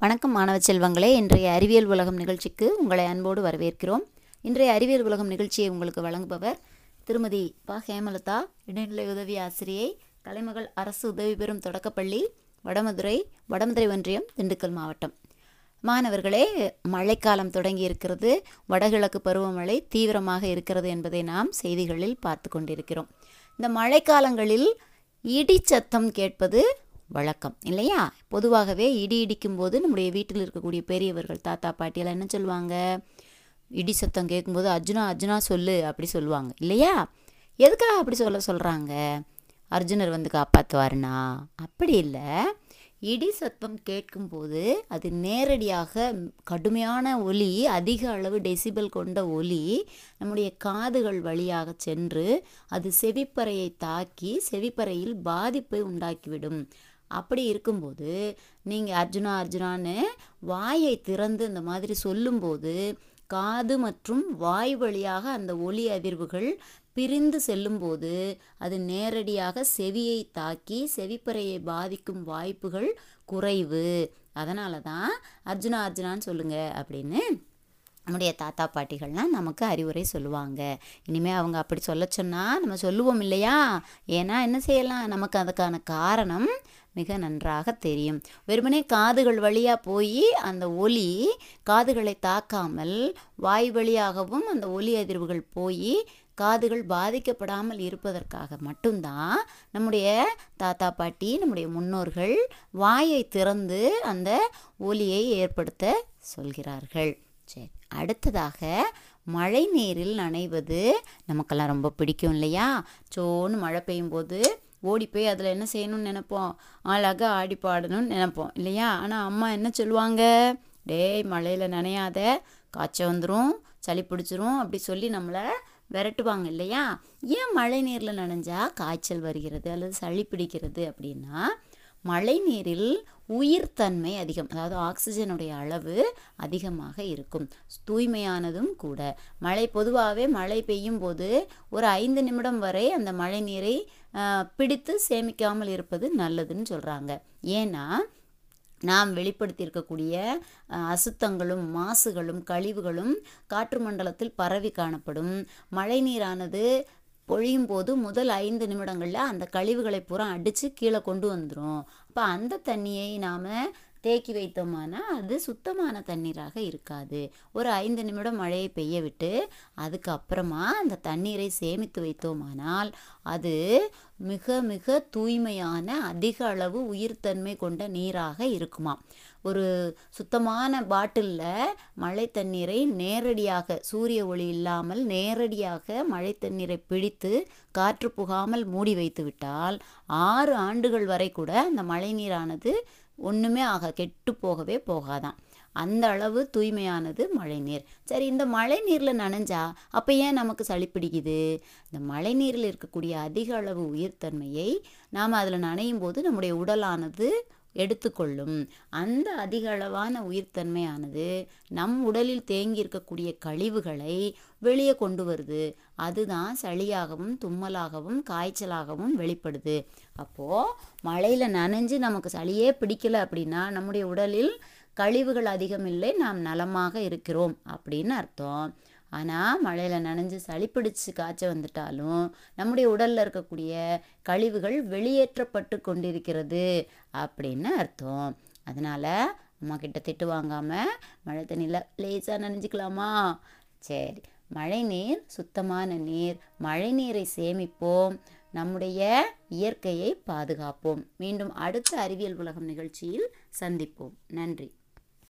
வணக்கம் மாணவ செல்வங்களே. இன்றைய அறிவியல் உலகம் நிகழ்ச்சிக்கு உங்களை அன்போடு வரவேற்கிறோம். இன்றைய அறிவியல் உலகம் நிகழ்ச்சியை உங்களுக்கு வழங்குபவர் திருமதி ப. ஹேமலதா இடைநிலை உதவி ஆசிரியை கலைமகள் அரசு உதவி பெறும் தொடக்கப்பள்ளி வடமதுரை வடமதுரை ஒன்றியம் திண்டுக்கல் மாவட்டம். மாணவர்களே மழைக்காலம் தொடங்கி இருக்கிறது வடகிழக்கு பருவமழை தீவிரமாக இருக்கிறது என்பதை நாம் செய்திகளில் பார்த்து கொண்டிருக்கிறோம். இந்த மழைக்காலங்களில் இடி சத்தம் கேட்பது வழக்கம் இல்லையா? பொதுவாகவே இடி இடிக்கும் போது நம்முடைய வீட்டில் இருக்கக்கூடிய பெரியவர்கள் தாத்தா பாட்டியெல்லாம் என்ன சொல்லுவாங்க? இடி சத்தம் கேட்கும்போது அர்ஜுனா அர்ஜுனா சொல்லு அப்படி சொல்லுவாங்க. இல்லையா? எதுக்காக அப்படி சொல்ல சொல்கிறாங்க அர்ஜுனர் வந்து காப்பாற்றுவாருனா அப்படி இல்லை. இடி சத்தம் கேட்கும்போது அது நேரடியாக கடுமையான ஒலி அதிக அளவு டெசிபல் கொண்ட ஒலி நம்முடைய காதுகள் வழியாக சென்று அது செவிப்பறையை தாக்கி செவிப்பறையில் பாதிப்பை உண்டாக்கிவிடும். அப்படி இருக்கும்போது நீங்கள் அர்ஜுனா அர்ஜுனான்னு வாயை திறந்து இந்த மாதிரி சொல்லும்போது காது மற்றும் வாய் வழியாக அந்த ஒலி அதிர்வுகள் பிரிந்து செல்லும்போது அது நேரடியாக செவியை தாக்கி செவிப்பறையை பாதிக்கும் வாய்ப்புகள் குறைவு. அதனால தான் அர்ஜுனா அர்ஜுனான்னு சொல்லுங்கள் அப்படின்னு நம்முடைய தாத்தா பாட்டிகள்லாம் நமக்கு அறிவுரை சொல்லுவாங்க. இனிமேல் அவங்க அப்படி சொல்ல சொன்னால் நம்ம சொல்லுவோம் இல்லையா? ஏன்னா என்ன செய்யலாம்? நமக்கு அதுக்கான காரணம் மிக நன்றாக தெரியும். வெறுமனே காதுகள் வழியாக போய் அந்த ஒலி காதுகளை தாக்காமல் வாய் வழியாகவும் அந்த ஒலி அதிர்வுகள் போய் காதுகள் பாதிக்கப்படாமல் இருப்பதற்காக மட்டும்தான் நம்முடைய தாத்தா பாட்டி நம்முடைய முன்னோர்கள் வாயை திறந்து அந்த ஒலியை ஏற்படுத்த சொல்கிறார்கள். சரி அடுத்ததாக மழை நீரில் நனைவது நமக்கெல்லாம் ரொம்ப பிடிக்கும் இல்லையா? சோன்னு மழை பெய்யும் போது ஓடி போய் அதில் என்ன செய்யணும்னு நினைப்போம்? அழகாக ஆடி பாடணும்னு நினைப்போம். இல்லையா? ஆனால் அம்மா என்ன சொல்லுவாங்க? டேய் மழையில் நனையாத. காய்ச்சல் வந்துடும் சளி பிடிச்சிரும் அப்படி சொல்லி நம்மளை விரட்டுவாங்க. இல்லையா? ஏன் மழை நீரில் நனைஞ்சா காய்ச்சல் வருகிறது அல்லது சளி பிடிக்கிறது அப்படின்னா மழை நீரில் உயிர்த்தன்மை அதிகம் அதாவது ஆக்சிஜனுடைய அளவு அதிகமாக இருக்கும். தூய்மையானதும் கூட. மழை பொதுவாகவே மழை பெய்யும் போது ஒரு ஐந்து நிமிடம் வரை அந்த மழை நீரை பிடித்து சேமிக்காமல் இருப்பது நல்லதுன்னு சொல்கிறாங்க ஏன்னா நாம் வெளிப்படுத்தியிருக்கக்கூடிய அசுத்தங்களும் மாசுகளும் கழிவுகளும் காற்று மண்டலத்தில் பரவி காணப்படும். மழை நீரானது பொழியும் போது முதல் ஐந்து நிமிடங்களில் அந்த கழிவுகளை பூரா அடித்து கீழே கொண்டு வந்துடும் அப்போ அந்த தண்ணியை நாம் தேக்கி வைத்தோமானா அது சுத்தமான தண்ணீராக இருக்காது. ஒரு ஐந்து நிமிடம் மழையை பெய்ய விட்டு அதுக்கப்புறமா அந்த தண்ணீரை சேமித்து வைத்தோமானால் அது மிக மிக தூய்மையான அதிக அளவு உயிர்த்தன்மை கொண்ட நீராக இருக்குமா. ஒரு சுத்தமான பாட்டிலில் மழை தண்ணீரை நேரடியாக சூரிய ஒளி இல்லாமல் நேரடியாக மழை தண்ணீரை பிடித்து காற்று புகாமல் மூடி வைத்து விட்டால் ஆறு ஆண்டுகள் வரை கூட அந்த மழை நீரானது ஒன்றுமே ஆக கெட்டு போகவே போகாதான். அந்த அளவு தூய்மையானது மழை நீர் சரி இந்த மழை நீரில் நனைஞ்சா அப்போ ஏன் நமக்கு சளி பிடிக்குது? இந்த மழை நீரில் இருக்கக்கூடிய அதிக அளவு உயிர்த்தன்மையை நாம் அதில் நனையும் போது நம்முடைய உடலானது எடுத்துக்கொள்ளும். அந்த அதிக அளவான உயிர்த்தன்மையானது நம் உடலில் தேங்கி இருக்கக்கூடிய கழிவுகளை வெளியே கொண்டு வருது. அதுதான் சளியாகவும் தும்மலாகவும் காய்ச்சலாகவும் வெளிப்படுது. அப்போது மழையில் நனைஞ்சு நமக்கு சளியே பிடிக்கல அப்படின்னா நம்முடைய உடலில் கழிவுகள் அதிகம் இல்லை நாம் நலமாக இருக்கிறோம் அப்படின்னு அர்த்தம். ஆனால் மழையில் நனைஞ்சு சளி பிடிச்சி காய்ச்சல் வந்துட்டாலும் நம்முடைய உடலில் இருக்கக்கூடிய கழிவுகள் வெளியேற்றப்பட்டு கொண்டிருக்கிறது அப்படின்னு அர்த்தம். அதனால் அம்மா கிட்ட திட்டு வாங்காமல் மழை தண்ணியில் லேசாக நனைஞ்சிக்கலாமா? சரி மழை நீர் சுத்தமான நீர் மழை நீரை சேமிப்போம். நம்முடைய இயற்கையை பாதுகாப்போம். மீண்டும் அடுத்த அறிவியல் உலகம் நிகழ்ச்சியில் சந்திப்போம். நன்றி.